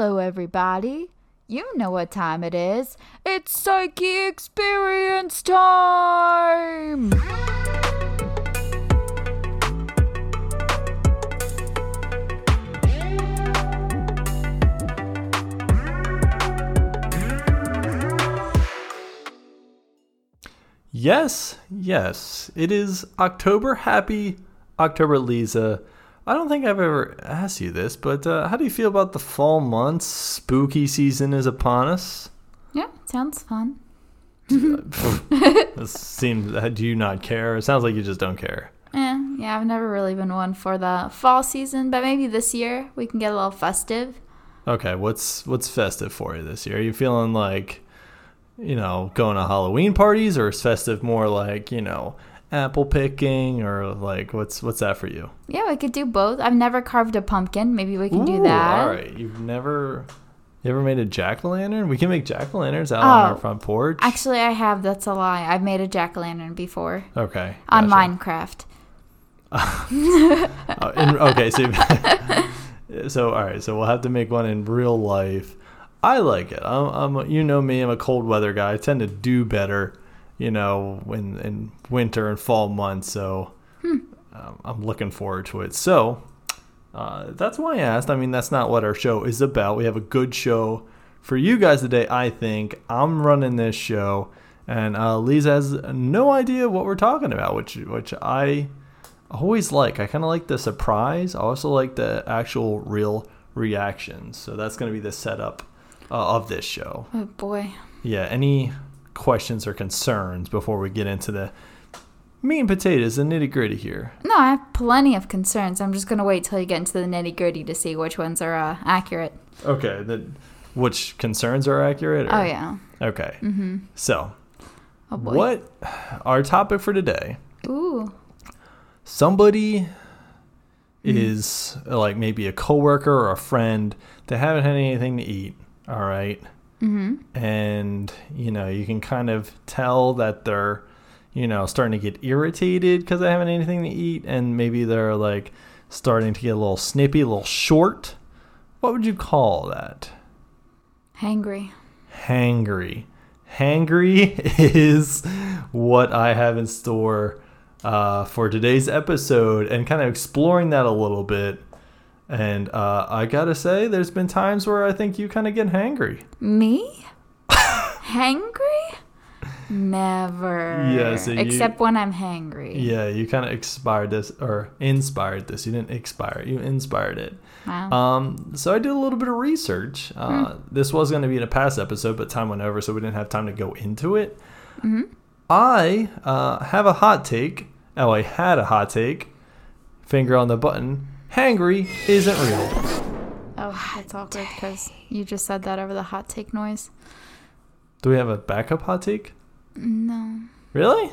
Hello, everybody. You know what time it is. It's Psyche Experience time! Yes, yes. It is October. Happy October, Liza. I don't think I've ever asked you this, but uh, how do you feel about the fall months? Spooky season is upon us. Yeah, sounds fun. This seems. Do you not care? It sounds like you just don't care. Eh, yeah, I've never really been one for the fall season, but maybe this year we can get a little festive. Okay, what's what's festive for you this year? Are you feeling like, you know, going to Halloween parties, or is festive more like you know, apple picking, or like what's what's that for you? Yeah, we could do both. I've never carved a pumpkin. Maybe we can do that. All right, you've never. You ever made a jack o' lantern? We can make jack o' lanterns out on our Oh, front porch. Actually, I have. That's a lie. I've made a jack o' lantern before okay. on gotcha. Minecraft. Uh, in- okay, so so all right, so we'll have to make one in real life. I like it. I'm, I'm you know me. I'm a cold weather guy. I tend to do better, you know, when in winter and fall months. So um, I'm looking forward to it. So uh, that's why I asked. I mean, that's not what our show is about. We have a good show for you guys today. I think I'm running this show, and uh, Liza has no idea what we're talking about, which which I always like. I kind of like the surprise. I also like the actual real reactions. So that's going to be the setup uh, of this show. Oh boy. Yeah. Any questions or concerns before we get into the meat and potatoes, the nitty gritty here? No, I have plenty of concerns. I'm just gonna wait till you get into the nitty gritty to see which ones are uh, accurate. Okay. The which concerns are accurate? or- Oh yeah. Okay. Mm-hmm. So Oh what our topic for today? Ooh. somebody is uh, like maybe a coworker or a friend they haven't had anything to eat all right? And you know you can kind of tell that they're you know starting to get irritated because they haven't anything to eat and maybe they're like starting to get a little snippy a little short what would you call that Hangry. hangry. Hangry is what I have in store uh, for today's episode and kind of exploring that a little bit. And uh, I gotta say, there's been times where I think you kind of get hangry. Me? hangry? Never. Yeah, so you- Except when I'm hangry. Yeah, you kind of expired this or inspired this. You didn't expire, you inspired it. Wow. Um, so I did a little bit of research. Uh, This was going to be in a past episode, but time went over, so we didn't have time to go into it. I uh, have a hot take. Oh, I had a hot take. Finger on the button. Hangry isn't real. oh, that's awkward because you just said that over the hot take noise. Do we have a backup hot take? No. Really?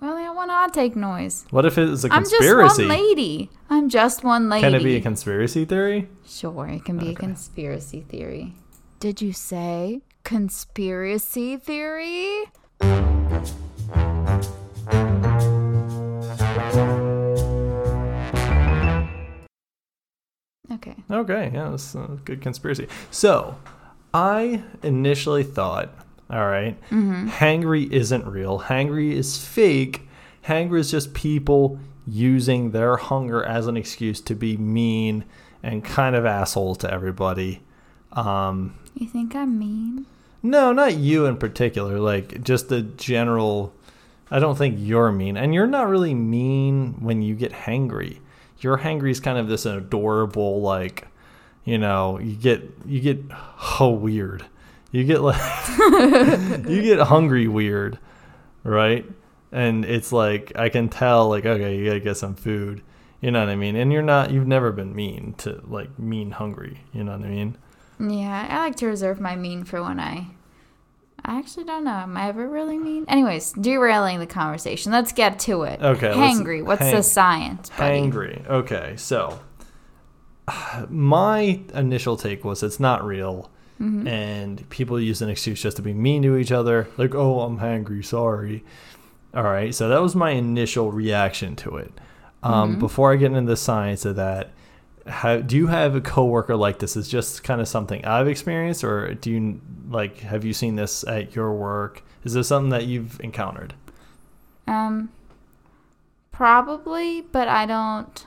We only have one hot take noise. What if it's a I'm just conspiracy? one lady. I'm just one lady. Can it be a conspiracy theory? Sure, it can be a conspiracy theory. Did you say conspiracy theory? Okay. Okay, yeah, that's a good conspiracy. So, I initially thought, all right, hangry isn't real. Hangry is fake. Hangry is just people using their hunger as an excuse to be mean and kind of assholes to everybody. Um, You think I'm mean? no, not you in particular. Like just the general. I don't think you're mean, and you're not really mean when you get hangry. Your hangry is kind of this adorable, like, you know, you get you get oh weird. You get like you get hungry weird, right? And it's like I can tell, like, okay, you gotta get some food. You know what I mean? And you're not. You've never been mean to like mean hungry. You know what I mean? Yeah, I like to reserve my mean for when I. I actually don't know. Am I ever really mean? Anyways, derailing the conversation. Let's get to it. Okay, Hangry. What's hang- the science, buddy? Hangry. Okay, so my initial take was it's not real, Mm-hmm. and people use an excuse just to be mean to each other, like "Oh, I'm hangry, sorry." All right, so that was my initial reaction to it. Um, Mm-hmm. Before I get into the science of that, have, do you have a coworker like this? Is just kind of something I've experienced, or do you like have you seen this at your work? Is this something that you've encountered? Um, probably, but I don't.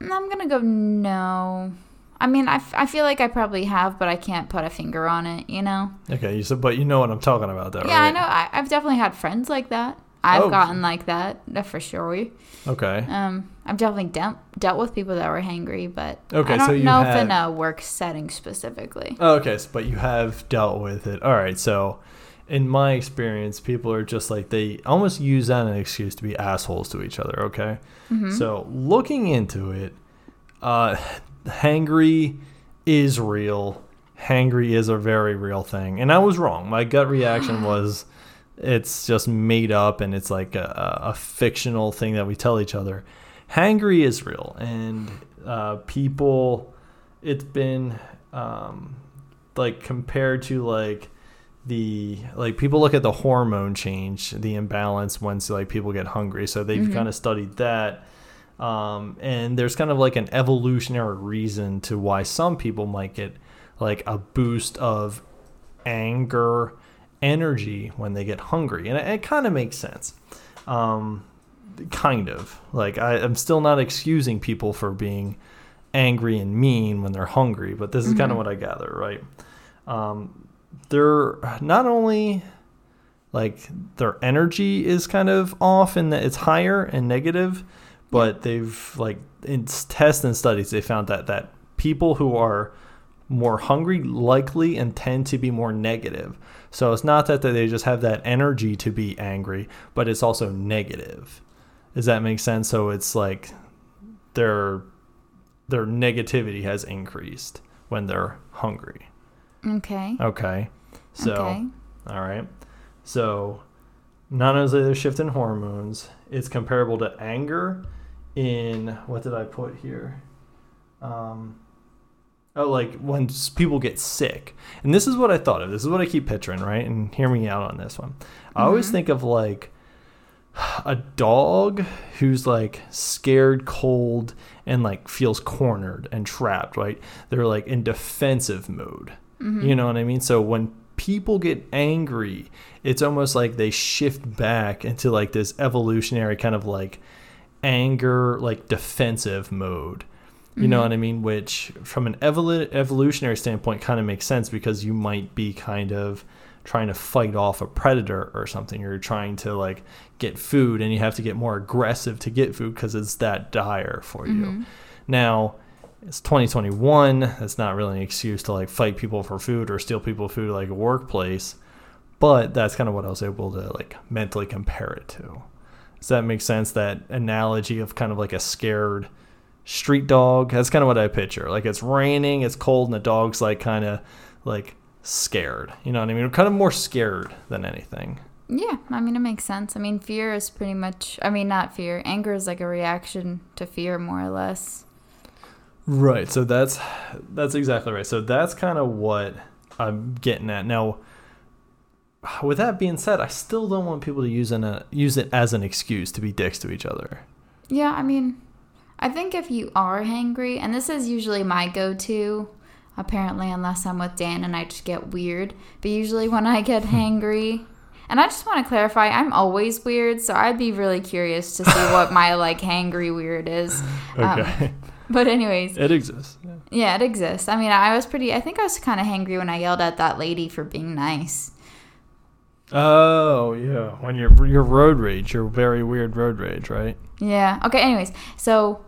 I'm gonna go no. I mean, I, f- I feel like I probably have, but I can't put a finger on it, you know? Okay, you said, but you know what I'm talking about, though, yeah, I know. I, I've definitely had friends like that. I've Oh. gotten like that, for sure. Okay. Um, I've definitely dealt dealt with people that were hangry, but Okay, I don't so you know had- if in a work setting specifically. Oh, okay, s- but you have dealt with it. All right, so in my experience, people are just like they almost use that as an excuse to be assholes to each other. Okay, Mm-hmm. so looking into it, uh, hangry is real. Hangry is a very real thing, and I was wrong. My gut reaction was, it's just made up, and it's like a a fictional thing that we tell each other. Hangry is real, and uh, people, it's been um, like compared to like the like people look at the hormone change, the imbalance once like people get hungry. So they've Mhm. kind of studied that. Um, and there's kind of like an evolutionary reason to why some people might get like a boost of anger energy when they get hungry. And it, it kind of makes sense. Um, kind of. Like, I, I'm still not excusing people for being angry and mean when they're hungry, but this is kind Mhm. of what I gather, right? Um, they're not only like their energy is kind of off and that it's higher and negative, but they've like in tests and studies they found that that people who are more hungry likely and tend to be more negative. So it's not that they just have that energy to be angry, but it's also negative. Does that make sense? So it's like their their negativity has increased when they're hungry. Okay. Okay. So okay. all right. So not only is there shift in hormones, it's comparable to anger in what did I put here? Um Oh, like when people get sick. And this is what I thought of. This is what I keep picturing, right? And hear me out on this one. I always Mhm. think of like a dog who's like scared, cold, and like feels cornered and trapped, right? They're like in defensive mode. Mhm. You know what I mean? So when people get angry, it's almost like they shift back into like this evolutionary kind of like anger, like defensive mode. You know Mhm. what I mean? Which, from an evolu- evolutionary standpoint, kind of makes sense because you might be kind of trying to fight off a predator or something. You're trying to like get food and you have to get more aggressive to get food because it's that dire for you. Mhm. Now, it's 2021. That's not really an excuse to like fight people for food or steal people food like a workplace. But that's kind of what I was able to like mentally compare it to. Does that make sense? That analogy of kind of like a scared street dog. That's kind of what I picture. Like it's raining, it's cold, and the dog's like kind of like scared. You know what I mean? Kind of more scared than anything. Yeah, I mean, it makes sense. I mean, fear is pretty much, I mean, not fear. Anger is like a reaction to fear, more or less. Right. So that's that's exactly right. So that's kind of what I'm getting at. Now, with that being said, I still don't want people to use an, uh, use it as an excuse to be dicks to each other. Yeah, I mean, I think if you are hangry, and this is usually my go to, apparently, unless I'm with Dan and I just get weird, but usually when I get hangry, and I just want to clarify, I'm always weird, so I'd be really curious to see what my like hangry weird is. Um, Okay. But anyways, it exists. Yeah. yeah, it exists. I mean, I was pretty. I think I was kind of hangry when I yelled at that lady for being nice. Oh yeah. When you're your road rage, your very weird road rage, right? Yeah. Okay. Anyways, so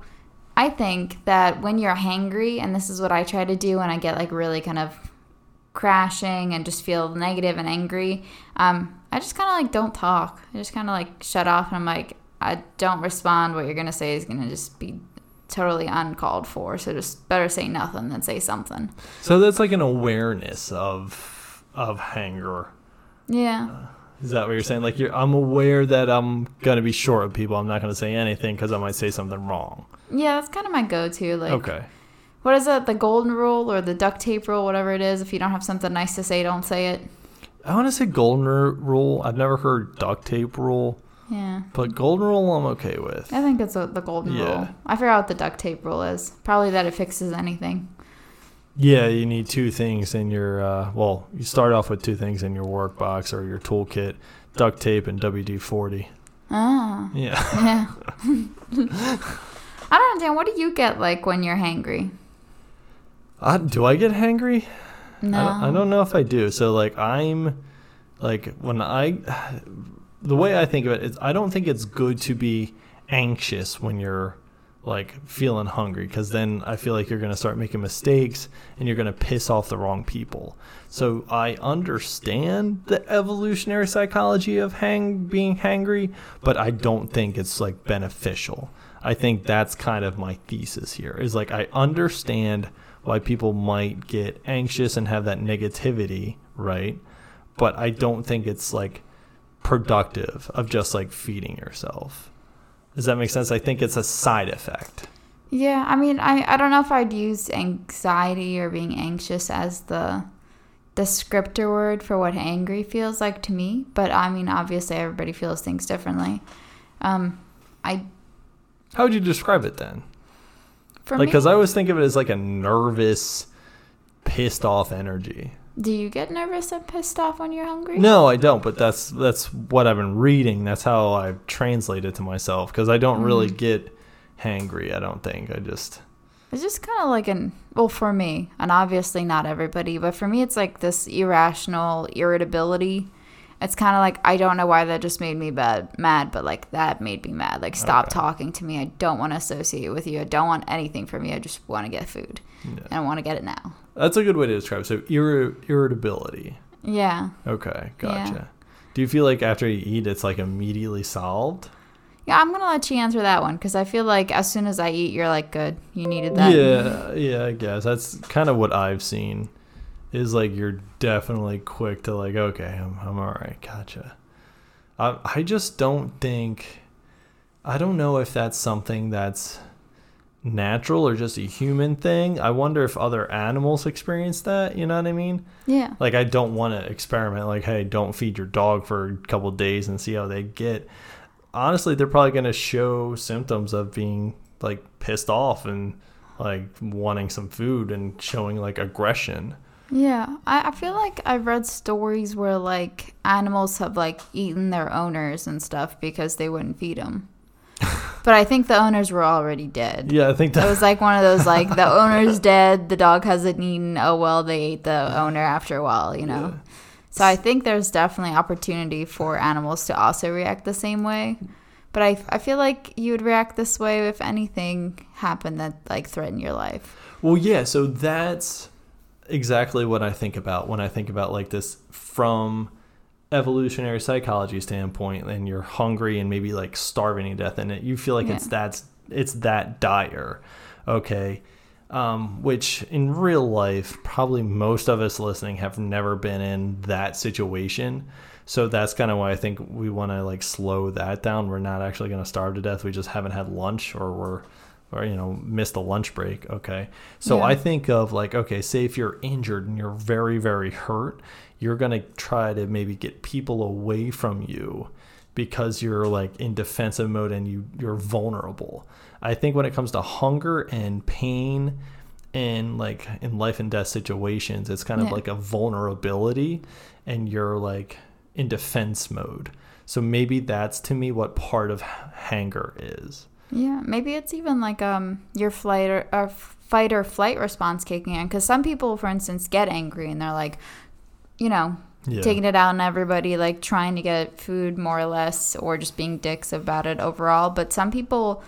I think that when you're hangry, and this is what I try to do when I get like really kind of crashing and just feel negative and angry, um, I just kind of like don't talk. I just kind of like shut off, and I'm like, I don't respond. What you're gonna say is gonna just be totally uncalled for. So just better say nothing than say something. So that's like an awareness of of hanger. Yeah. Is that what you're saying? Like you're, I'm aware that I'm gonna be short of people. I'm not gonna say anything because I might say something wrong. Yeah, that's kind of my go-to. Like, okay. what is it? The golden rule or the duct tape rule, whatever it is. If you don't have something nice to say, don't say it. I want to say golden rule. I've never heard duct tape rule. Yeah. But golden rule, I'm okay with. I think it's the golden Yeah. rule. I forgot what the duct tape rule is. Probably that it fixes anything. Yeah, you need two things in your. Uh, well, you start off with two things in your workbox or your toolkit: duct tape and WD forty. Ah. Yeah. Yeah. I don't understand. What do you get like when you're hangry? I, do I get hangry? No. I don't, I don't know if I do. So like I'm like when I the way I think of it is I don't think it's good to be anxious when you're like feeling hungry because then I feel like you're going to start making mistakes and you're going to piss off the wrong people. So I understand the evolutionary psychology of hang being hangry, but I don't think it's like beneficial. I think that's kind of my thesis here. Is like I understand why people might get anxious and have that negativity, right? But I don't think it's like productive of just like feeding yourself. Does that make sense? I think it's a side effect. Yeah, I mean, I, I don't know if I'd use anxiety or being anxious as the descriptor word for what angry feels like to me, but I mean, obviously, everybody feels things differently. Um, I How would you describe it then? for like, because I always think of it as like a nervous, pissed off energy. Do you get nervous and pissed off when you're hungry? No, I don't. But that's that's what I've been reading. That's how I translate it to myself because I don't really Mhm. get hangry. I don't think. I just It's just kind of like an well for me, and obviously not everybody, but for me, it's like this irrational irritability. It's kind of like I don't know why that just made me bad mad, but like that made me mad. Like stop Okay. talking to me. I don't want to associate with you. I don't want anything from you. I just want to get food, yeah. and I want to get it now. That's a good way to describe. It. So irri- irritability. Yeah, Okay, Yeah. gotcha. Do you feel like after you eat, it's like immediately solved? yeah. I'm gonna let you answer that one because I feel like as soon as I eat, you're like, good. You needed that. Yeah, yeah, I guess that's kind of what I've seen. Is like you're definitely quick to like, okay, I'm I'm all right, gotcha. I I just don't think, I don't know if that's something that's natural or just a human thing. I wonder if other animals experience that. You know what I mean? Yeah. Like I don't want to experiment. Like, hey, don't feed your dog for a couple days and see how they get. Honestly, they're probably gonna show symptoms of being like pissed off and like wanting some food and showing like aggression. Yeah, I, I feel like I've read stories where like animals have like eaten their owners and stuff because they wouldn't feed them. But I think the owners were already dead. Yeah, I think that It was like one of those like the owner's dead, the dog hasn't eaten. Oh well, they ate the owner after a while, you know. Yeah. So I think there's definitely opportunity for animals to also react the same way. But I, I feel like you would react this way if anything happened that like threatened your life. Well, yeah. So that's exactly what I think about when I think about like this from evolutionary psychology standpoint. And you're hungry and maybe like starving to death, and it, you feel like it's that's it's that dire. Okay. Um, which in real life, probably most of us listening have never been in that situation. So that's kind of why I think we want to like slow that down. We're not actually going to starve to death. We just haven't had lunch or we're, or, you know, missed a lunch break. Okay. So Yeah. I think of like, okay, say if you're injured and you're very, very hurt, you're going to try to maybe get people away from you because you're like in defensive mode and you you're vulnerable. I think when it comes to hunger and pain and like in life and death situations, it's kind of Yeah. like a vulnerability and you're like in defense mode. So maybe that's to me what part of hanger is. Yeah, maybe it's even like um your flight or, or fight or flight response kicking in because some people, for instance, get angry and they're like, you know, Yeah. taking it out on everybody, like trying to get food more or less, or just being dicks about it overall. But some people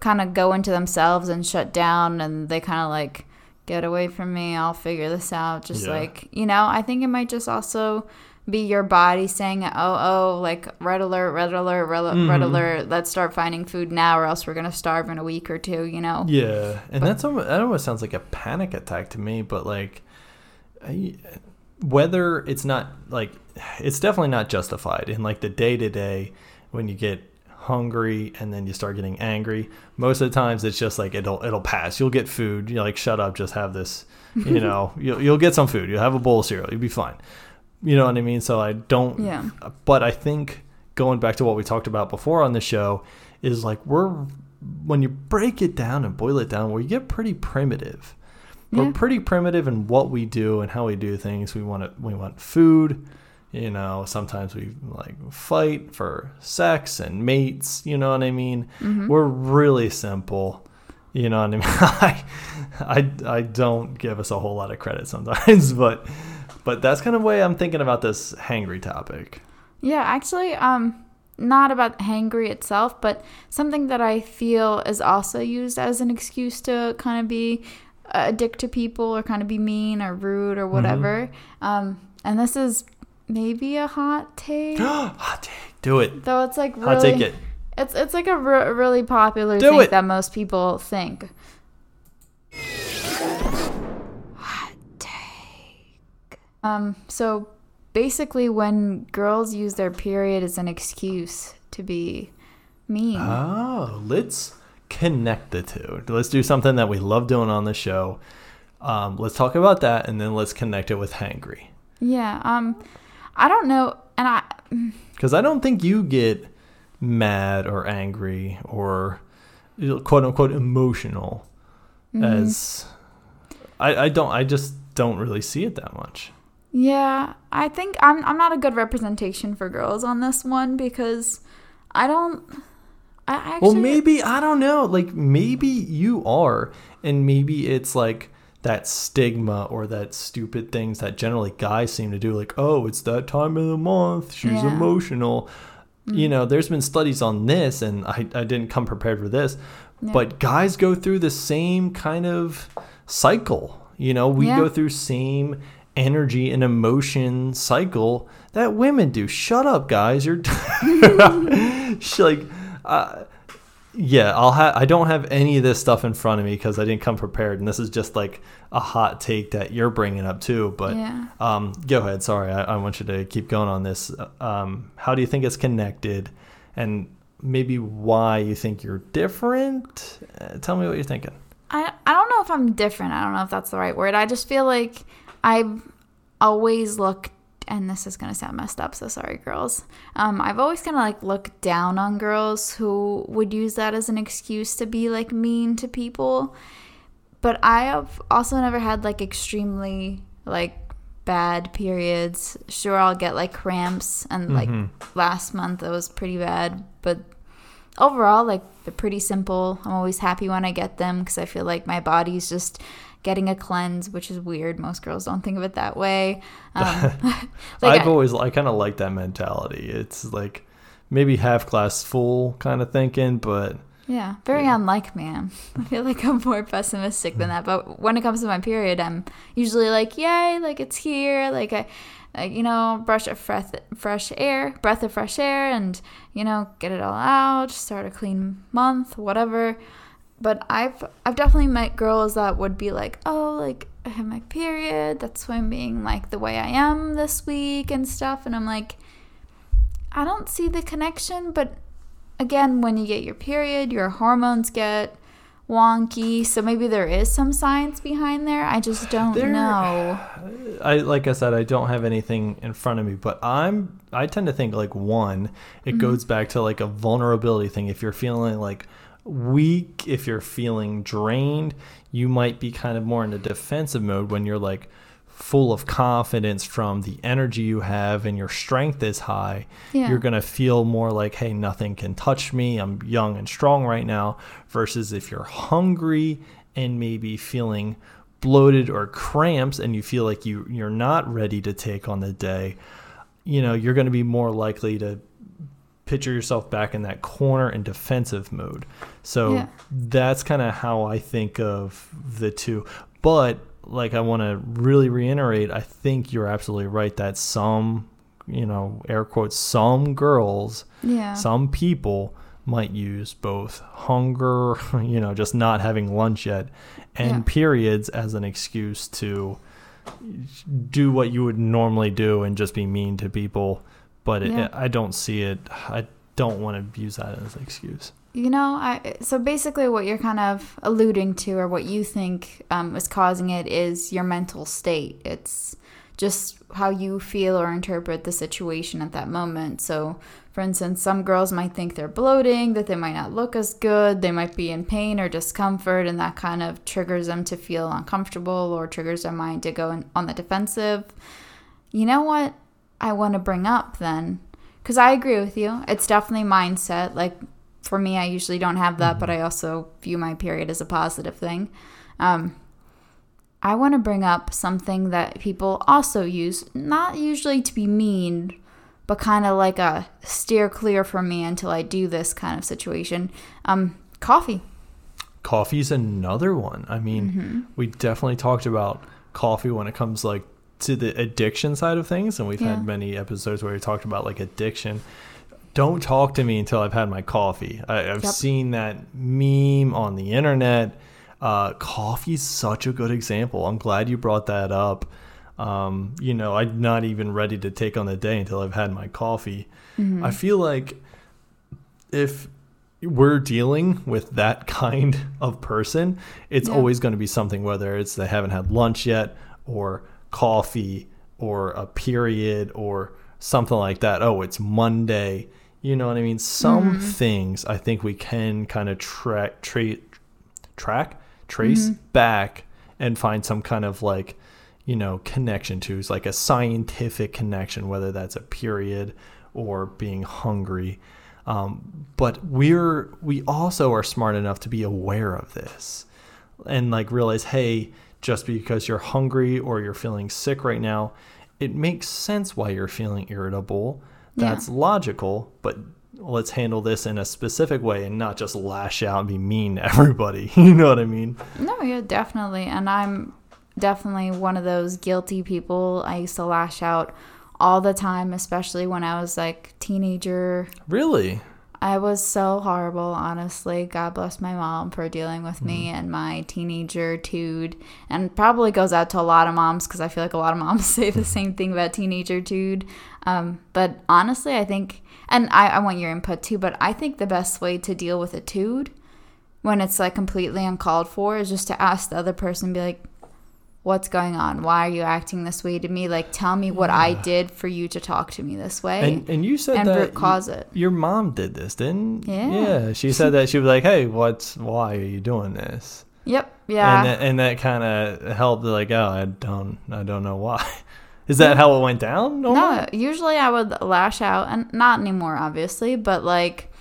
kind of go into themselves and shut down, and they kind of like get away from me. I'll figure this out. Just Yeah. like you know, I think it might just also be your body saying, "Oh, oh, like red alert, red alert, red, red Mhm. alert. Let's start finding food now, or else we're gonna starve in a week or two. You know? Yeah, and But- that's almost, that almost sounds like a panic attack to me. But like, I, whether it's not like it's definitely not justified in like the day to day when you get hungry and then you start getting angry. Most of the times it's just like it'll it'll pass. You'll get food. You're like, shut up, just have this. You know, you'll you'll get some food. You'll have a bowl of cereal. You'll be fine. You know what I mean? So I don't. Yeah. But I think going back to what we talked about before on the show, is like we're when you break it down and boil it down, we get pretty primitive. Yeah. We're pretty primitive in what we do and how we do things. We want it. We want food. You know, sometimes we like fight for sex and mates. You know what I mean? Mm-hmm. We're really simple. You know what I mean? I, I, I don't give us a whole lot of credit sometimes, but but that's kind of way I'm thinking about this hangry topic. Yeah, actually, um, not about hangry itself, but something that I feel is also used as an excuse to kind of be a dick to people or kind of be mean or rude or whatever. Um, and this is maybe a hot take, Hot take. Do it. though it's like Hot take really, it. it's it's like a re- really popular Do thing it. that most people think. Hot take. Um, so basically, when girls use their period as an excuse to be mean. Oh, let's connect the two. Let's do something that we love doing on the show. Um, let's talk about that, and then let's connect it with hangry. Yeah. Um, I don't know, and I Because I don't think you get mad or angry or quote unquote emotional Mm-hmm. as I, I don't I just don't really see it that much. yeah, I think I'm I'm not a good representation for girls on this one because I don't. I actually. Well, maybe I don't know. Like maybe you are, and maybe it's like that stigma or that stupid things that generally guys seem to do. Like, oh, it's that time of the month. She's Yeah. emotional. You mm. know, there's been studies on this, and I, I didn't come prepared for this, Yeah. but guys go through the same kind of cycle. You know, we Yeah. go through same energy and emotion cycle that women do. Shut up, guys. You're like, uh, yeah, I'll have. I don't have any of this stuff in front of me because I didn't come prepared, and this is just like a hot take that you're bringing up too. But Yeah. um, go ahead. Sorry, I, I want you to keep going on this. Um, how do you think it's connected, and maybe why you think you're different? Uh, tell me what you're thinking. I, I don't know if I'm different. I don't know if that's the right word. I just feel like I've always looked, and this is going to sound messed up, so sorry, girls. Um, I've always kind of like looked down on girls who would use that as an excuse to be like mean to people. But I have also never had like extremely like bad periods. Sure, I'll get like cramps, and like last month it was pretty bad, but overall like they're pretty simple i'm always happy when i get them because i feel like my body's just getting a cleanse which is weird most girls don't think of it that way um, like I've I- always I kind of like that mentality. It's like maybe half glass full kind of thinking, but yeah very unlike me I'm- i feel like i'm more pessimistic than that but when it comes to my period i'm usually like yay like it's here like i you know, brush a fresh, fresh air, breath of fresh air, and you know, get it all out. Start a clean month, whatever. But I've I've definitely met girls that would be like, oh, like I have my period. That's why I'm being like the way I am this week and stuff. And I'm like, I don't see the connection. But again, when you get your period, your hormones get wonky. So maybe there is some science behind there. I just don't There- know. I like I said, I don't have anything in front of me, but I'm I tend to think like one, it mm-hmm. goes back to like a vulnerability thing. If you're feeling like weak, if you're feeling drained, you might be kind of more in a defensive mode when you're like full of confidence from the energy you have and your strength is high. Yeah. You're gonna feel more like, hey, nothing can touch me. I'm young and strong right now. Versus if you're hungry and maybe feeling bloated or cramps and you feel like you you're not ready to take on the day, you know, you're going to be more likely to picture yourself back in that corner and defensive mode. So Yeah. that's kind of how I think of the two. But like I want to really reiterate, I think you're absolutely right that some, you know, air quotes some girls Yeah. some people might use both hunger, you know, just not having lunch yet, and Yeah. periods as an excuse to do what you would normally do and just be mean to people. But it, Yeah. I don't see it. I don't want to use that as an excuse. You know, I so basically what you're kind of alluding to, or what you think um, is causing it, is your mental state. It's just how you feel or interpret the situation at that moment. So, for instance, some girls might think they're bloating, that they might not look as good, they might be in pain or discomfort, and that kind of triggers them to feel uncomfortable or triggers their mind to go in, on the defensive. You know what I want to bring up then? Because I agree with you. It's definitely mindset. Like, for me, I usually don't have that, mm-hmm. but I also view my period as a positive thing. Um, I want to bring up something that people also use, not usually to be mean, but kind of like a steer clear from me until I do this kind of situation. Um, coffee. Coffee's another one. I mean, mm-hmm. we definitely talked about coffee when it comes like to the addiction side of things, and we've yeah. had many episodes where we talked about like addiction. Don't talk to me until I've had my coffee. I, have yep. seen that meme on the internet uh, coffee is such a good example. I'm glad you brought that up. Um, you know, I'm not even ready to take on the day until I've had my coffee. Mm-hmm. I feel like if we're dealing with that kind of person, it's yeah. always going to be something, whether it's they haven't had lunch yet, or coffee, or a period, or something like that. Oh, it's Monday. You know what I mean? Some mm-hmm. things I think we can kind of track, tra- track, trace mm-hmm. back and find some kind of like you know connection to it's like a scientific connection whether that's a period or being hungry um, but we're we also are smart enough to be aware of this and like realize hey just because you're hungry or you're feeling sick right now it makes sense why you're feeling irritable that's yeah. logical but let's handle this in a specific way and not just lash out and be mean to everybody. you know what I mean? No, yeah, definitely. And I'm definitely one of those guilty people. I used to lash out all the time, especially when I was like teenager. Really? I was so horrible, honestly. God bless my mom for dealing with me mm. and my teenager tude. And probably goes out to a lot of moms because I feel like a lot of moms say the same thing about teenager tude. Um, but honestly, I think and I, I want your input too, but I think the best way to deal with a tude when it's like completely uncalled for is just to ask the other person, be like, what's going on? Why are you acting this way to me? Like, tell me what yeah. I did for you to talk to me this way. And, and you said and that root cause it. Your mom did this, didn't? Yeah. Yeah. She said that she was like, "Hey, what's why are you doing this?" Yep. Yeah. And that, and that kind of helped. Like, oh, I don't, I don't know why. Is that how it went down? No, usually I would lash out, and not anymore, obviously, but like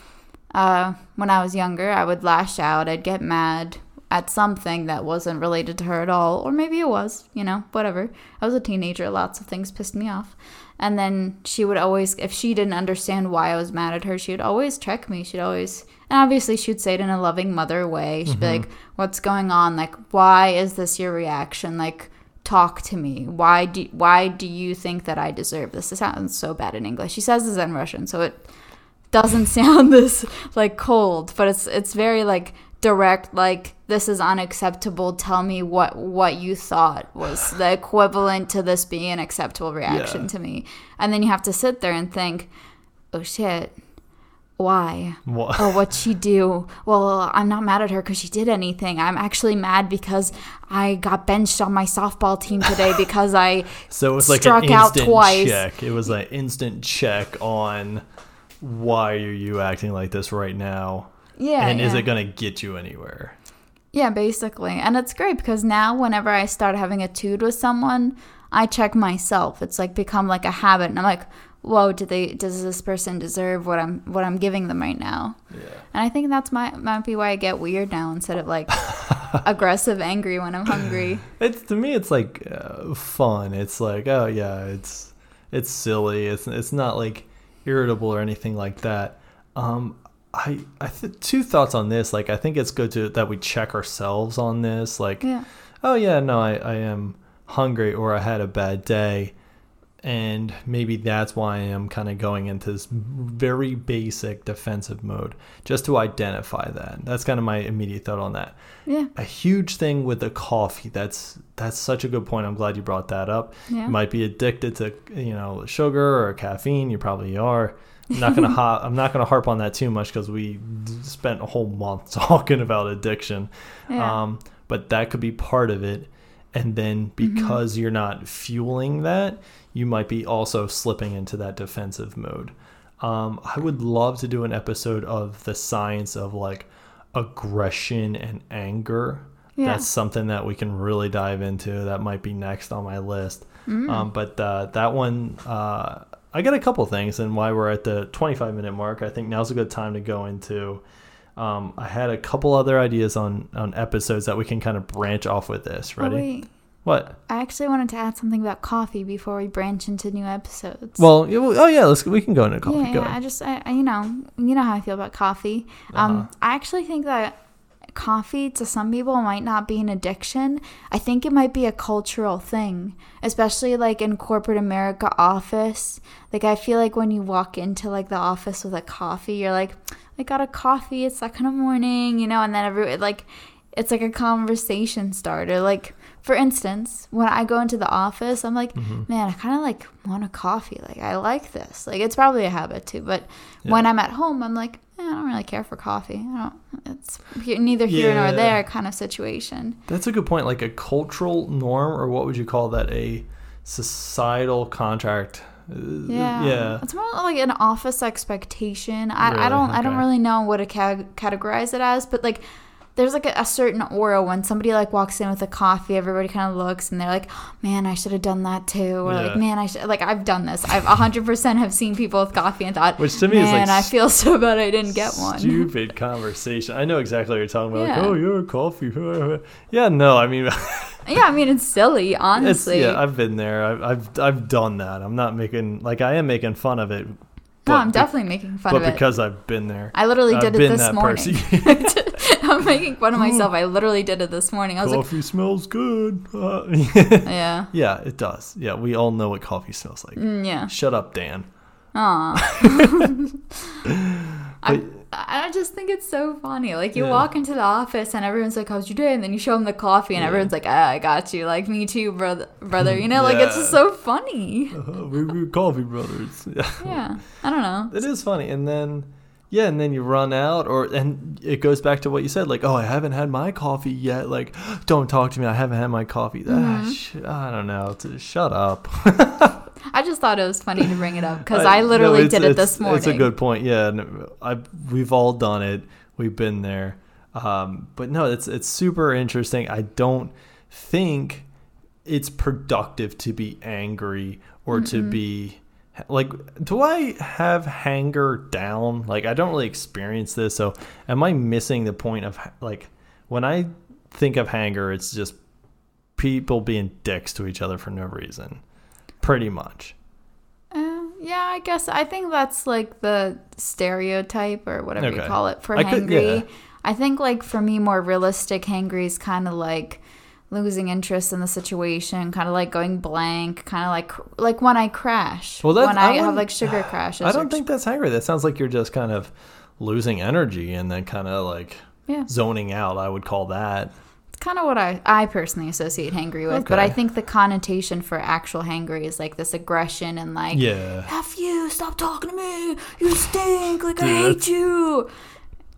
uh, when I was younger, I would lash out. I'd get mad at something that wasn't related to her at all, or maybe it was, you know, whatever. I was a teenager, lots of things pissed me off. And then she would always, if she didn't understand why I was mad at her, she would always check me. She'd always, and obviously she'd say it in a loving mother way. She'd mm-hmm. be like, What's going on? Like, why is this your reaction? Like, talk to me. Why do why do you think that I deserve this? This sounds so bad in English. She says this in Russian, so it doesn't sound this like cold, but it's it's very like direct like this is unacceptable. Tell me what what you thought was the equivalent to this being an acceptable reaction yeah. to me. And then you have to sit there and think oh shit why? What? or what she do? Well i'm not mad at her because she did anything. I'm actually mad because i got benched on my softball team today because i so it was like struck an out twice. check. It was an instant check on why are you acting like this right now yeah and yeah. is it going to get you anywhere yeah basically and it's great because now whenever i start having a tude with someone i check myself it's like become like a habit and i'm like whoa, do they does this person deserve what I'm what I'm giving them right now? Yeah. And I think that's my might be why I get weird now instead of like aggressive, angry when I'm hungry. It's to me, it's like uh, fun. It's like oh yeah, it's it's silly. It's it's not like irritable or anything like that. Um, I I th- two thoughts on this. Like I think it's good to that we check ourselves on this. Like yeah. oh yeah, no, I I am hungry or I had a bad day and maybe that's why I am kind of going into this very basic defensive mode just to identify that. That's kind of my immediate thought on that. Yeah. A huge thing with the coffee. That's that's such a good point. I'm glad you brought that up. Yeah. You might be addicted to, you know, sugar or caffeine. You probably are. I'm not gonna ha- I'm not gonna harp on that too much because we spent a whole month talking about addiction. Yeah. Um, but that could be part of it and then because you're not fueling that, you might be also slipping into that defensive mode. Um, I would love to do an episode of the science of like aggression and anger. Yeah. That's something that we can really dive into. That might be next on my list. Um, but uh, that one, uh, I got a couple things, and why we're at the 25 minute mark, I think now's a good time to go into. Um, I had a couple other ideas on on episodes that we can kind of branch off with this. Oh, Ready? wait. What? I actually wanted to add something about coffee before we branch into new episodes. Well, oh yeah, let's we can go into coffee. yeah, yeah. I just, I, you know, you know how I feel about coffee. Um, Uh-huh. I actually think that coffee to some people might not be an addiction. I think it might be a cultural thing, especially like in corporate America office. Like I feel like when you walk into like the office with a coffee, you're like, I got a coffee. It's that kind of morning, you know, and then every like. It's like a conversation starter. Like, for instance, when I go into the office, I'm like, Mm-hmm. man, I kind of like want a coffee. Like, I like this. Like, it's probably a habit too. But when I'm at home, I'm like, eh, I don't really care for coffee. I don't. It's neither here Yeah. nor there kind of situation. That's a good point. Like a cultural norm, or what would you call that? A societal contract. Uh, Yeah, Yeah. It's more like an office expectation. I, I don't. I don't really know what to ca- categorize it as, but like. There's like a, a certain aura when somebody like walks in with a coffee. Everybody kind of looks and they're like, oh, "Man, I should have done that too," or Yeah. like, "Man, I should." Like I've done this. I've 100 percent have seen people with coffee and thought, Which to me is, "Man, like, I feel so bad I didn't get one." Stupid conversation. I know exactly what you're talking about. Like, oh, you're a coffee. yeah, no, I mean, yeah, I mean it's silly, it's, honestly. yeah, I've been there. I've, I've I've done that. I'm not making like I am making fun of it. no, I'm definitely making fun of it. because I've been there, I literally I've did it been this morning. I'm making fun of myself. I literally did it this morning. I was like coffee smells good. Uh, yeah, yeah, it does. Yeah, we all know what coffee smells like. Mm, yeah. Shut up, Dan. Aw. I, But- I just think it's so funny. Like you Yeah. walk into the office and everyone's like, "How's your day?" And then you show them the coffee and Yeah. everyone's like, "Ah, I got you." Like me too, brother. Brother, you know, like it's just so funny. Uh, we, we're coffee brothers. Yeah. Yeah, I don't know. It is funny, and then yeah, and then you run out, or and it goes back to what you said, like, oh, I haven't had my coffee yet. Like, don't talk to me. I haven't had my coffee. Ah, Mm-hmm. sh- I don't know. T- shut up. I just thought it was funny to bring it up because I, no, literally it's- did it this morning. It's a good point. Yeah, and I we've all done it. We've been there. Um, but no, it's it's super interesting. I don't think it's productive to be angry or to be like do I have hanger down? Like I don't really experience this. So am I missing the point of like when I think of hanger it's just people being dicks to each other for no reason. Pretty much. Uh, yeah, I guess I think that's like the stereotype or whatever you call it for I could- yeah. I think like for me, more realistic hangry is kind of like losing interest in the situation, kind of like going blank, kind of like like when I crash, Well, that's- when I I, have like sugar crashes. I don't think that's hangry. That sounds like you're just kind of losing energy and then kind of like yeah, zoning out. I would call that. it's kind of what I I personally associate hangry with. But I think the connotation for actual hangry is like this aggression and like Yeah. F you, stop talking to me, you stink, like I hate you.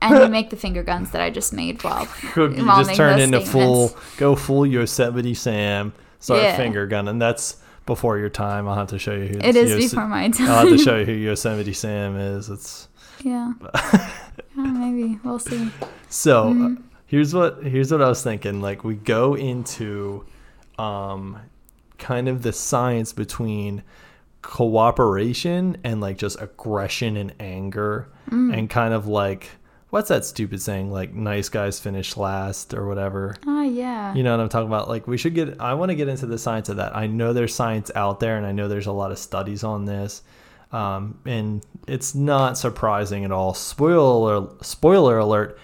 And you make the finger guns that I just made while you while just turn into full, go full Yosemite Sam, start Yeah. finger gunning. That's before your time. I'll have to show you who It is Yos- before my time. I'll have to show you who Yosemite Sam is. It's yeah. yeah, maybe we'll see. so. Mm-hmm. uh, here's what here's what I was thinking. Like we go into, um, kind of the science between cooperation and like just aggression and anger Mm. and kind of like what's that stupid saying like nice guys finish last or whatever? Oh yeah. you know what i'm talking about? Like we should get i want to get into the science of that. I know there's science out there and i know there's a lot of studies on this um, and it's not surprising at all. Spoiler spoiler alert.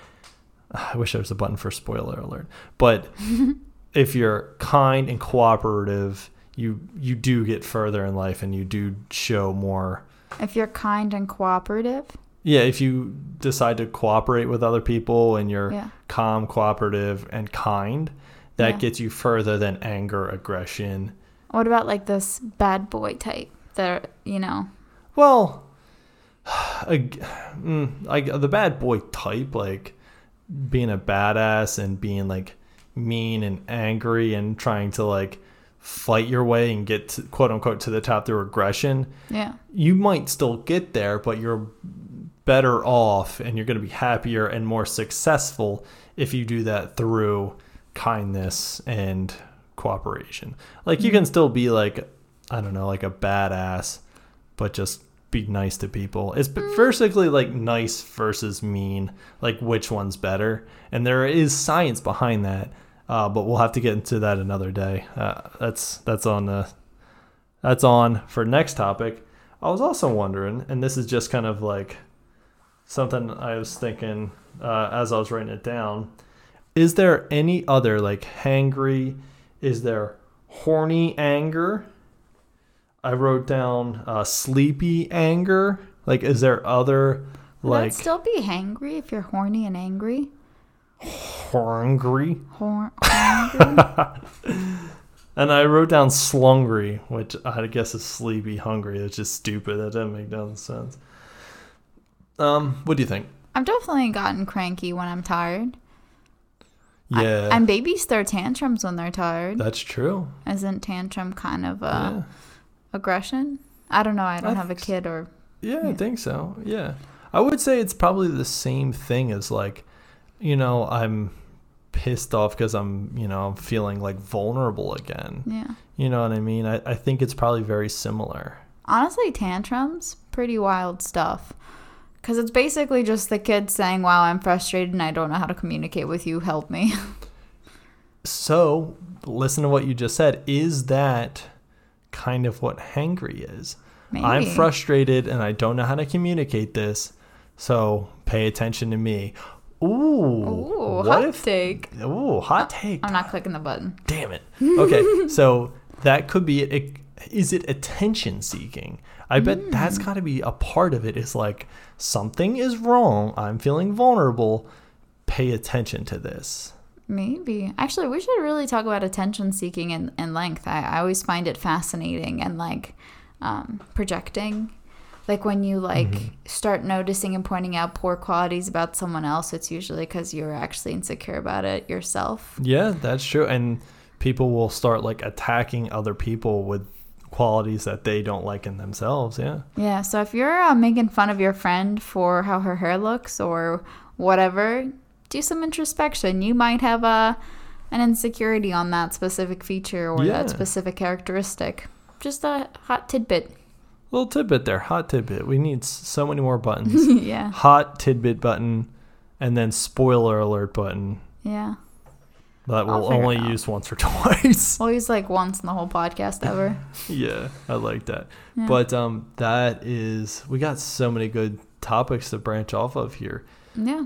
I wish there was a button for spoiler alert. But if you're kind and cooperative you you do get further in life and you do show more If you're kind and cooperative. Yeah if you decide to cooperate with other people and you're Yeah. calm cooperative and kind that Yeah. gets you further than anger aggression What about like this bad boy type? That you know. well mm, like the bad boy type like being a badass and being like mean and angry and trying to like fight your way and get to, quote unquote to the top through aggression, Yeah. you might still get there, but you're better off and you're going to be happier and more successful if you do that through kindness and cooperation. Like you can still be like I don't know, like a badass, but just be nice to people. It's basically like nice versus mean, like which one's better. And there is science behind that, uh, but we'll have to get into that another day. Uh, that's that's on the that's on for next topic. I was also wondering, and this is just kind of like something I was thinking uh, as I was writing it down. Is there any other like hangry? Is there horny anger? I wrote down uh, sleepy anger. Like, is there other Would like that still be hangry if you're horny and angry? hungry? And I wrote down slungry, which I guess is sleepy, hungry. It's just stupid. That doesn't make no sense. Um, what do you think? I've definitely gotten cranky when I'm tired. I- Yeah, and babies throw tantrums when they're tired. that's true. Isn't tantrum kind of uh, yeah. aggression? I don't know. I don't I have a kid or. Yeah, I think so. Yeah. I would say it's probably the same thing as like, you know, I'm pissed off because I'm, you know, I'm feeling like vulnerable again. Yeah. You know what I mean? I, I think it's probably very similar. Honestly, tantrums, pretty wild stuff. Because it's basically just the kid saying, Wow, I'm frustrated and I don't know how to communicate with you. Help me. So, listen to what you just said. Is that kind of what hangry is? Maybe. I'm frustrated and I don't know how to communicate this. So, pay attention to me. Ooh. Ooh, what hot if take. Ooh, hot take. I'm not clicking the button. Damn it. Okay, so that could be it. Is it attention seeking? I bet Hmm. that's got to be a part of it. Is like something is wrong. I'm feeling vulnerable. Pay attention to this. Maybe. Actually, we should really talk about attention seeking in, and length. I, I always find it fascinating and like um, projecting. Like when you like Mm-hmm. start noticing and pointing out poor qualities about someone else, it's usually because you're actually insecure about it yourself. Yeah, that's true. And people will start like attacking other people with qualities that they don't like in themselves. Yeah. Yeah. So if you're uh, making fun of your friend for how her hair looks or whatever, do some introspection. You might have a an insecurity on that specific feature or Yeah. that specific characteristic. Just a hot tidbit. Little tidbit there. Hot tidbit. We need so many more buttons. yeah. Hot tidbit button, and then spoiler alert button. Yeah. That we'll only use once or twice. Well, he's like once in the whole podcast ever. yeah, I like that. Yeah. But um, that is we got so many good topics to branch off of here. yeah.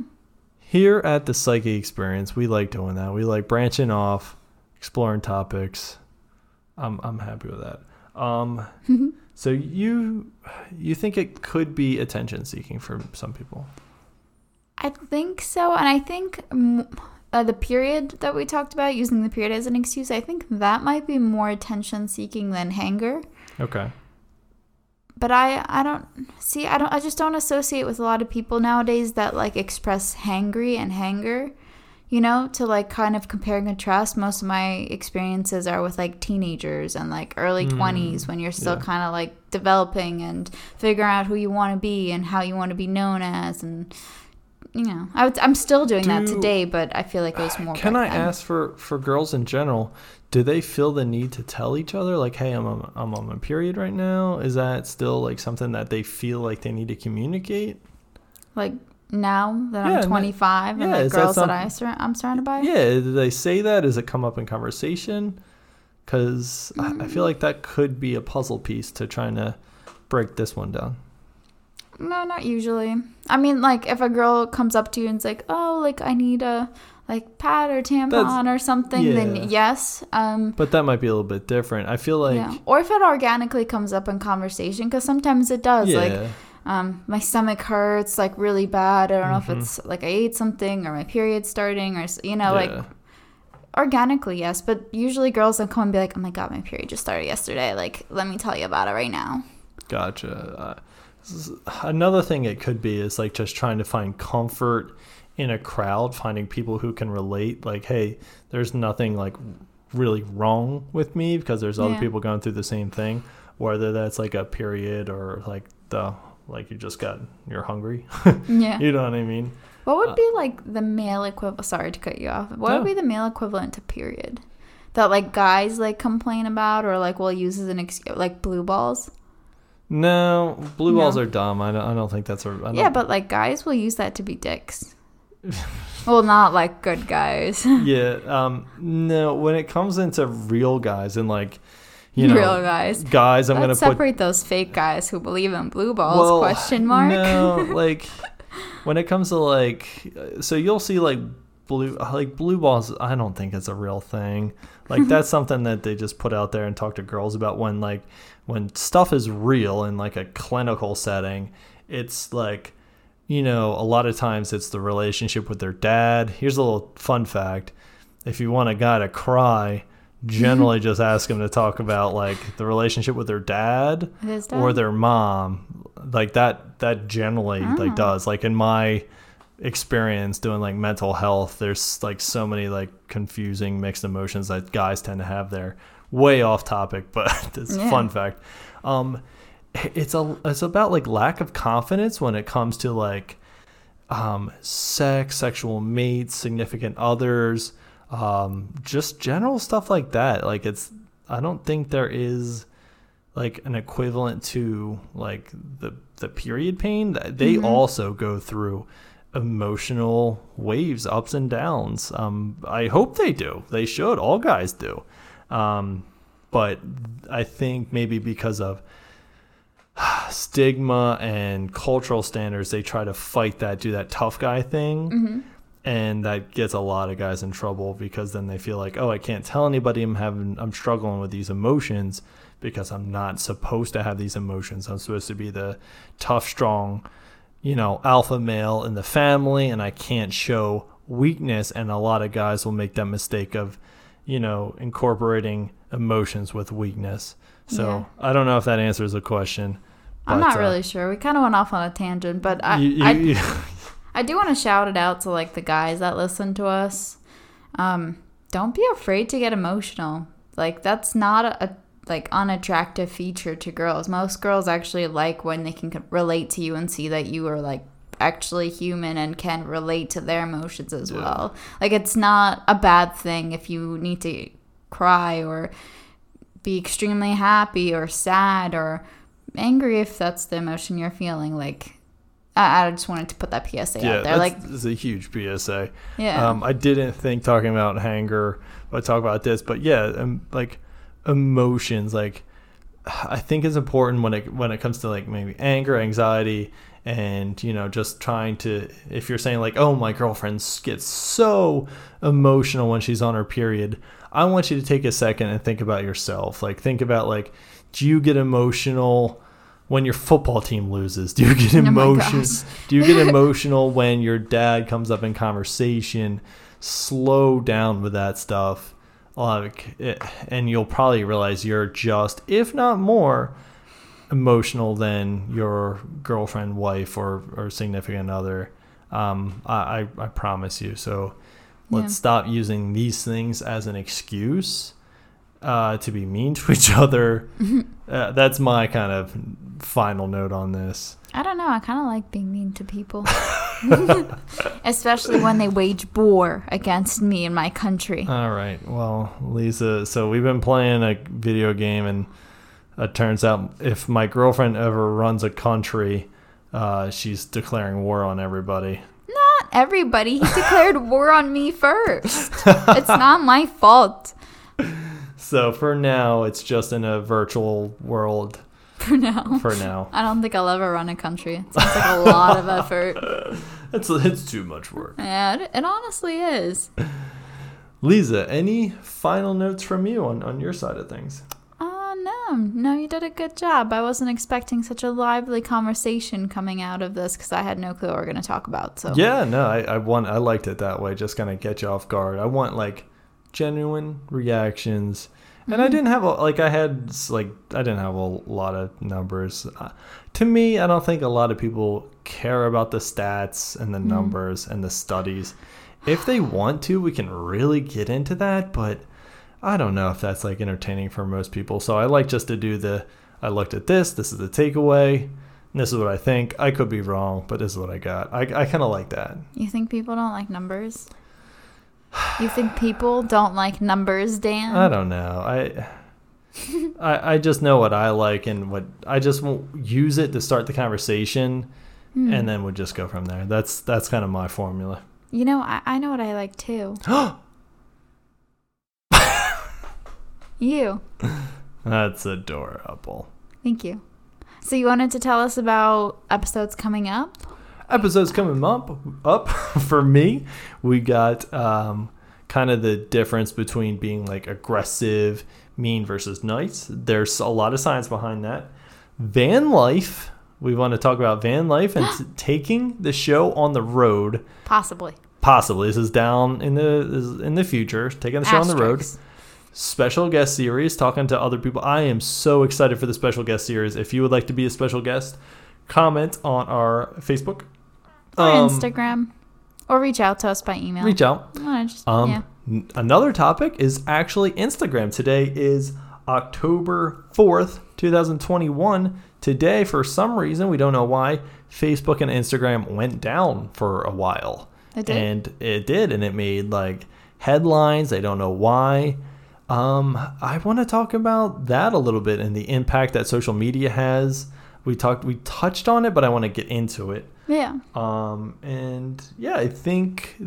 Here at the Psyche Experience, we like doing that. We like branching off, exploring topics. I'm I'm happy with that. Um, so you you think it could be attention seeking for some people? I think so. And I think uh, the period that we talked about, using the period as an excuse, I think that might be more attention seeking than hanger. Okay. But I, I don't see. I don't. I just don't associate with a lot of people nowadays that like express hangry and hanger. You know, to like kind of compare and contrast. Most of my experiences are with like teenagers and like early Mm, twenties when you're still yeah. kind of like developing and figuring out who you want to be and how you want to be known as and you know I would, I'm still doing that today, but I feel like it was more. Can I then. ask for for girls in general? Do they feel the need to tell each other like, "Hey, I'm on, I'm on my period right now"? Is that still like something that they feel like they need to communicate? like now that Yeah, I'm 25 and yeah, the is that girls that, I sur- I'm surrounded by? Yeah, do they say that? Does it come up in conversation? Because I, I feel mm. like that could be a puzzle piece to trying to break this one down. No, not usually. I mean, like if a girl comes up to you and's like, "Oh, like I need a like pad or tampon That's- or something," yeah. then yes. Um, But that might be a little bit different. I feel like yeah. Or if it organically comes up in conversation, because sometimes it does. yeah, Like, um, my stomach hurts like really bad. I don't know Mhm. if it's like I ate something or my period's starting or you know, like organically, yes. But usually girls will come and be like, "Oh my god, my period just started yesterday. Like, let me tell you about it right now." Gotcha. Uh, another thing it could be is like just trying to find comfort in a crowd finding people who can relate like hey there's nothing like really wrong with me because there's other Yeah. people going through the same thing whether that's like a period or like the like you just got you're hungry Yeah. you know what i mean What would Uh, be like the male equivalent? Sorry to cut you off. What No. would be the male equivalent to period? That like guys like complain about or like will use as an excuse, like blue balls. No blue balls are dumb i don't, I don't think that's a I Yeah, but like guys will use that to be dicks. well, not like good guys. yeah um no when it comes into real guys and like you know Real guys. guys i'm gonna Let's put separate those fake guys who believe in blue balls? Well, question mark. No, like when it comes to like, so you'll see like blue, like blue balls. I don't think it's a real thing. Like that's something that they just put out there and talk to girls about when like when stuff is real in like a clinical setting. It's like you know a lot of times it's the relationship with their dad. Here's a little fun fact: if you want a guy to cry. Generally, just ask him to talk about like the relationship with their dad, His or their mom like that that generally like Oh. does like in my experience doing like mental health there's like so many like confusing mixed emotions that guys tend to have there way off topic but it's a Yeah. fun fact. Um it's a it's about like lack of confidence when it comes to like um sex sexual mates significant others um just general stuff like that. Like it's i don't think there is like an equivalent to like the the period pain. Th- they Mhm. also go through emotional waves ups and downs. Um i hope they do. They should. All guys do um but i think maybe because of stigma and cultural standards they try to fight that do that tough guy thing. Mhm. and that gets a lot of guys in trouble because then they feel like oh i can't tell anybody i'm having i'm struggling with these emotions because i'm not supposed to have these emotions. I'm supposed to be the tough strong you know alpha male in the family and i can't show weakness. And a lot of guys will make that mistake of you know incorporating emotions with weakness so i don't know if that answers the question I'm not uh, really sure. We kind of went off on a tangent, but I, you- you- I, I do want to shout it out to like the guys that listen to us. Um, don't be afraid to get emotional. Like that's not a, a like unattractive feature to girls. Most girls actually like when they can relate to you and see that you are like actually human and can relate to their emotions as Yeah. well. Like it's not a bad thing if you need to cry or be extremely happy or sad or angry if that's the emotion you're feeling. Like I, I just wanted to put that PSA yeah out there. Like a huge psa yeah. Um, I didn't think talking about hanger would talk about this, but yeah, um, like emotions. Like I think it's important when it when it comes to like maybe anger, anxiety, and you know just trying to. If you're saying like, oh, my girlfriend gets so emotional when she's on her period, I want you to take a second and think about yourself. Like think about like, do you get emotional? When your football team loses, do you get Oh emotions? gosh. Do you get emotional when your dad comes up in conversation? Slow down with that stuff. Like, eh, and you'll probably realize you're just, if not more, emotional than your girlfriend, wife, or, or significant other. Um, I, I, I promise you. So let's Yeah. stop using these things as an excuse uh, to be mean to each other. uh, that's my kind of final note on this. I don't know. I kind of like being mean to people, especially when they wage war against me and my country. All right. Well, Liza, so we've been playing a video game, and it turns out if my girlfriend ever runs a country, uh, she's declaring war on everybody. Not everybody. He declared war on me first. It's not my fault So for now, it's just in a virtual world. for now. For now, I don't think I'll ever run a country. It sounds like a lot of effort. it's it's too much work. Yeah, it, it honestly is. Liza, any final notes from you on on your side of things? No. No, you did a good job. I wasn't expecting such a lively conversation coming out of this because I had no clue what we are going to talk about. So, Yeah, no, I, I want I liked it that way, just kind of get you off guard. I want like genuine reactions And I didn't have a, like I had like I didn't have a lot of numbers. Uh, to me, I don't think a lot of people care about the stats and the numbers and the studies. If they want to, we can really get into that, but I don't know if that's like entertaining for most people. So I like just to do the I looked at this, this is the takeaway, and this is what I think. I could be wrong, but this is what I got. I, I kind of like that. You think people don't like numbers? You think people don't like numbers, Dan? I don't know. I, I I just know what I like and what I just won't use it to start the conversation, Hmm. and then we'll just go from there. That's that's kind of my formula. You know, I, I know what I like too. You. That's adorable. Thank you. So you wanted to tell us about episodes coming up? Episodes coming up up for me. We got um, kind of the difference between being like aggressive, mean versus nice. There's a lot of science behind that. Van life. We want to talk about van life and t- taking the show on the road. Possibly. Possibly this is down in the is in the future. Taking the show on the road. Special guest series, talking to other people. I am so excited for the special guest series. If you would like to be a special guest, comment on our Facebook Or Um, Instagram. Or reach out to us by email. Reach out. Just- Um, yeah. n- another topic is actually Instagram. Today is October 4th, 2021. Today, for some reason, we don't know why, Facebook and Instagram went down for a while. It did? And it did, and it made like headlines. They don't know why. Um, I want to talk about that a little bit and the impact that social media has. We talked, we touched on it, but I want to get into it. Yeah. Um, and yeah, I think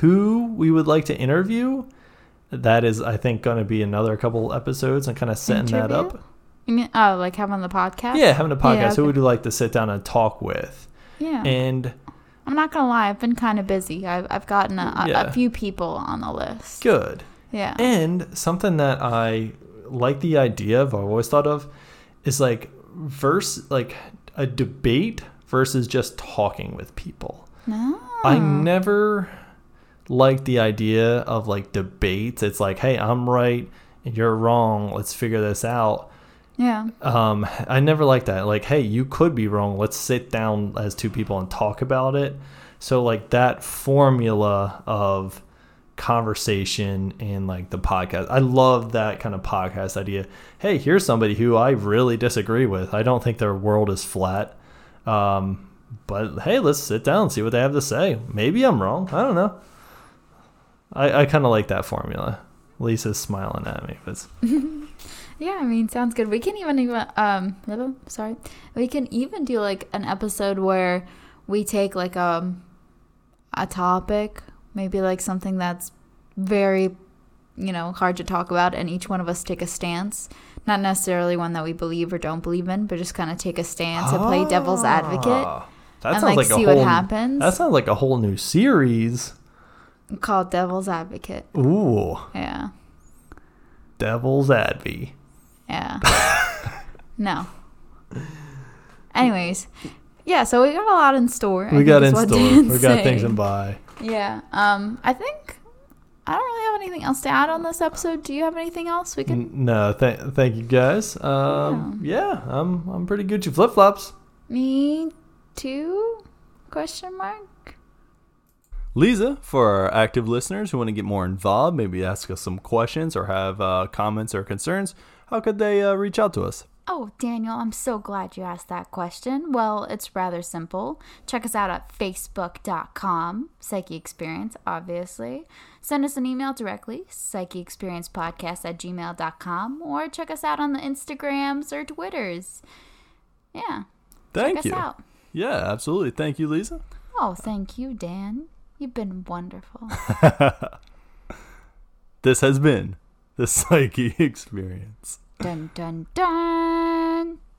who we would like to interview. That is, I think, going to be another couple episodes and kind of setting that up. You mean, oh, like having the podcast? Yeah, having a podcast. Yeah, Who would you like to sit down and talk with? Yeah. And I'm not going to lie. I've been kind of busy. I've, I've gotten a, a, Yeah. a few people on the list. good. Yeah. And something that I like the idea of, I've always thought of, is like verse like a debate versus just talking with people. no. I never liked the idea of like debates. It's like, hey, I'm right and you're wrong. Let's figure this out. Yeah. Um, I never liked that. Like, hey, you could be wrong. Let's sit down as two people and talk about it. So like that formula of conversation and like the podcast. I love that kind of podcast idea. Hey, here's somebody who I really disagree with. I don't think their world is flat. Um, but hey, let's sit down and see what they have to say. Maybe I'm wrong. I don't know. I, I kind of like that formula. Liza's smiling at me, but Yeah, I mean, sounds good. We can even even um, sorry, we can even do like an episode where we take like um a topic, maybe like something that's very, you know, hard to talk about, and each one of us take a stance. Not necessarily one that we believe or don't believe in, but just kind of take a stance and play devil's advocate Ah, That and sounds like, like, see a whole. what happens. That sounds like a whole new series. called devil's advocate. Ooh, Yeah, Devil's Advy. yeah. no. Anyways, yeah. So we got a lot in store. We got in store. We got things in buy. Yeah. Um, I think I don't really have anything else to add on this episode. Do you have anything else we can? No, th- thank you guys. Um, yeah, I'm I'm pretty Gucci flip flops. Me too? Question mark. Liza, for our active listeners who want to get more involved, maybe ask us some questions or have uh, comments or concerns, how could they uh, reach out to us? Oh, Daniel, I'm so glad you asked that question. Well, it's rather simple. Check us out at facebook.com, Psyche Experience, obviously. Send us an email directly, psycheexperiencepodcast at gmail.com, or check us out on the Instagrams or Twitters. Yeah, Thank check you. us out. Yeah, absolutely. Thank you, Liza. Oh, thank you, Dan. You've been wonderful. This has been the Psyche Experience. Dun dun dun.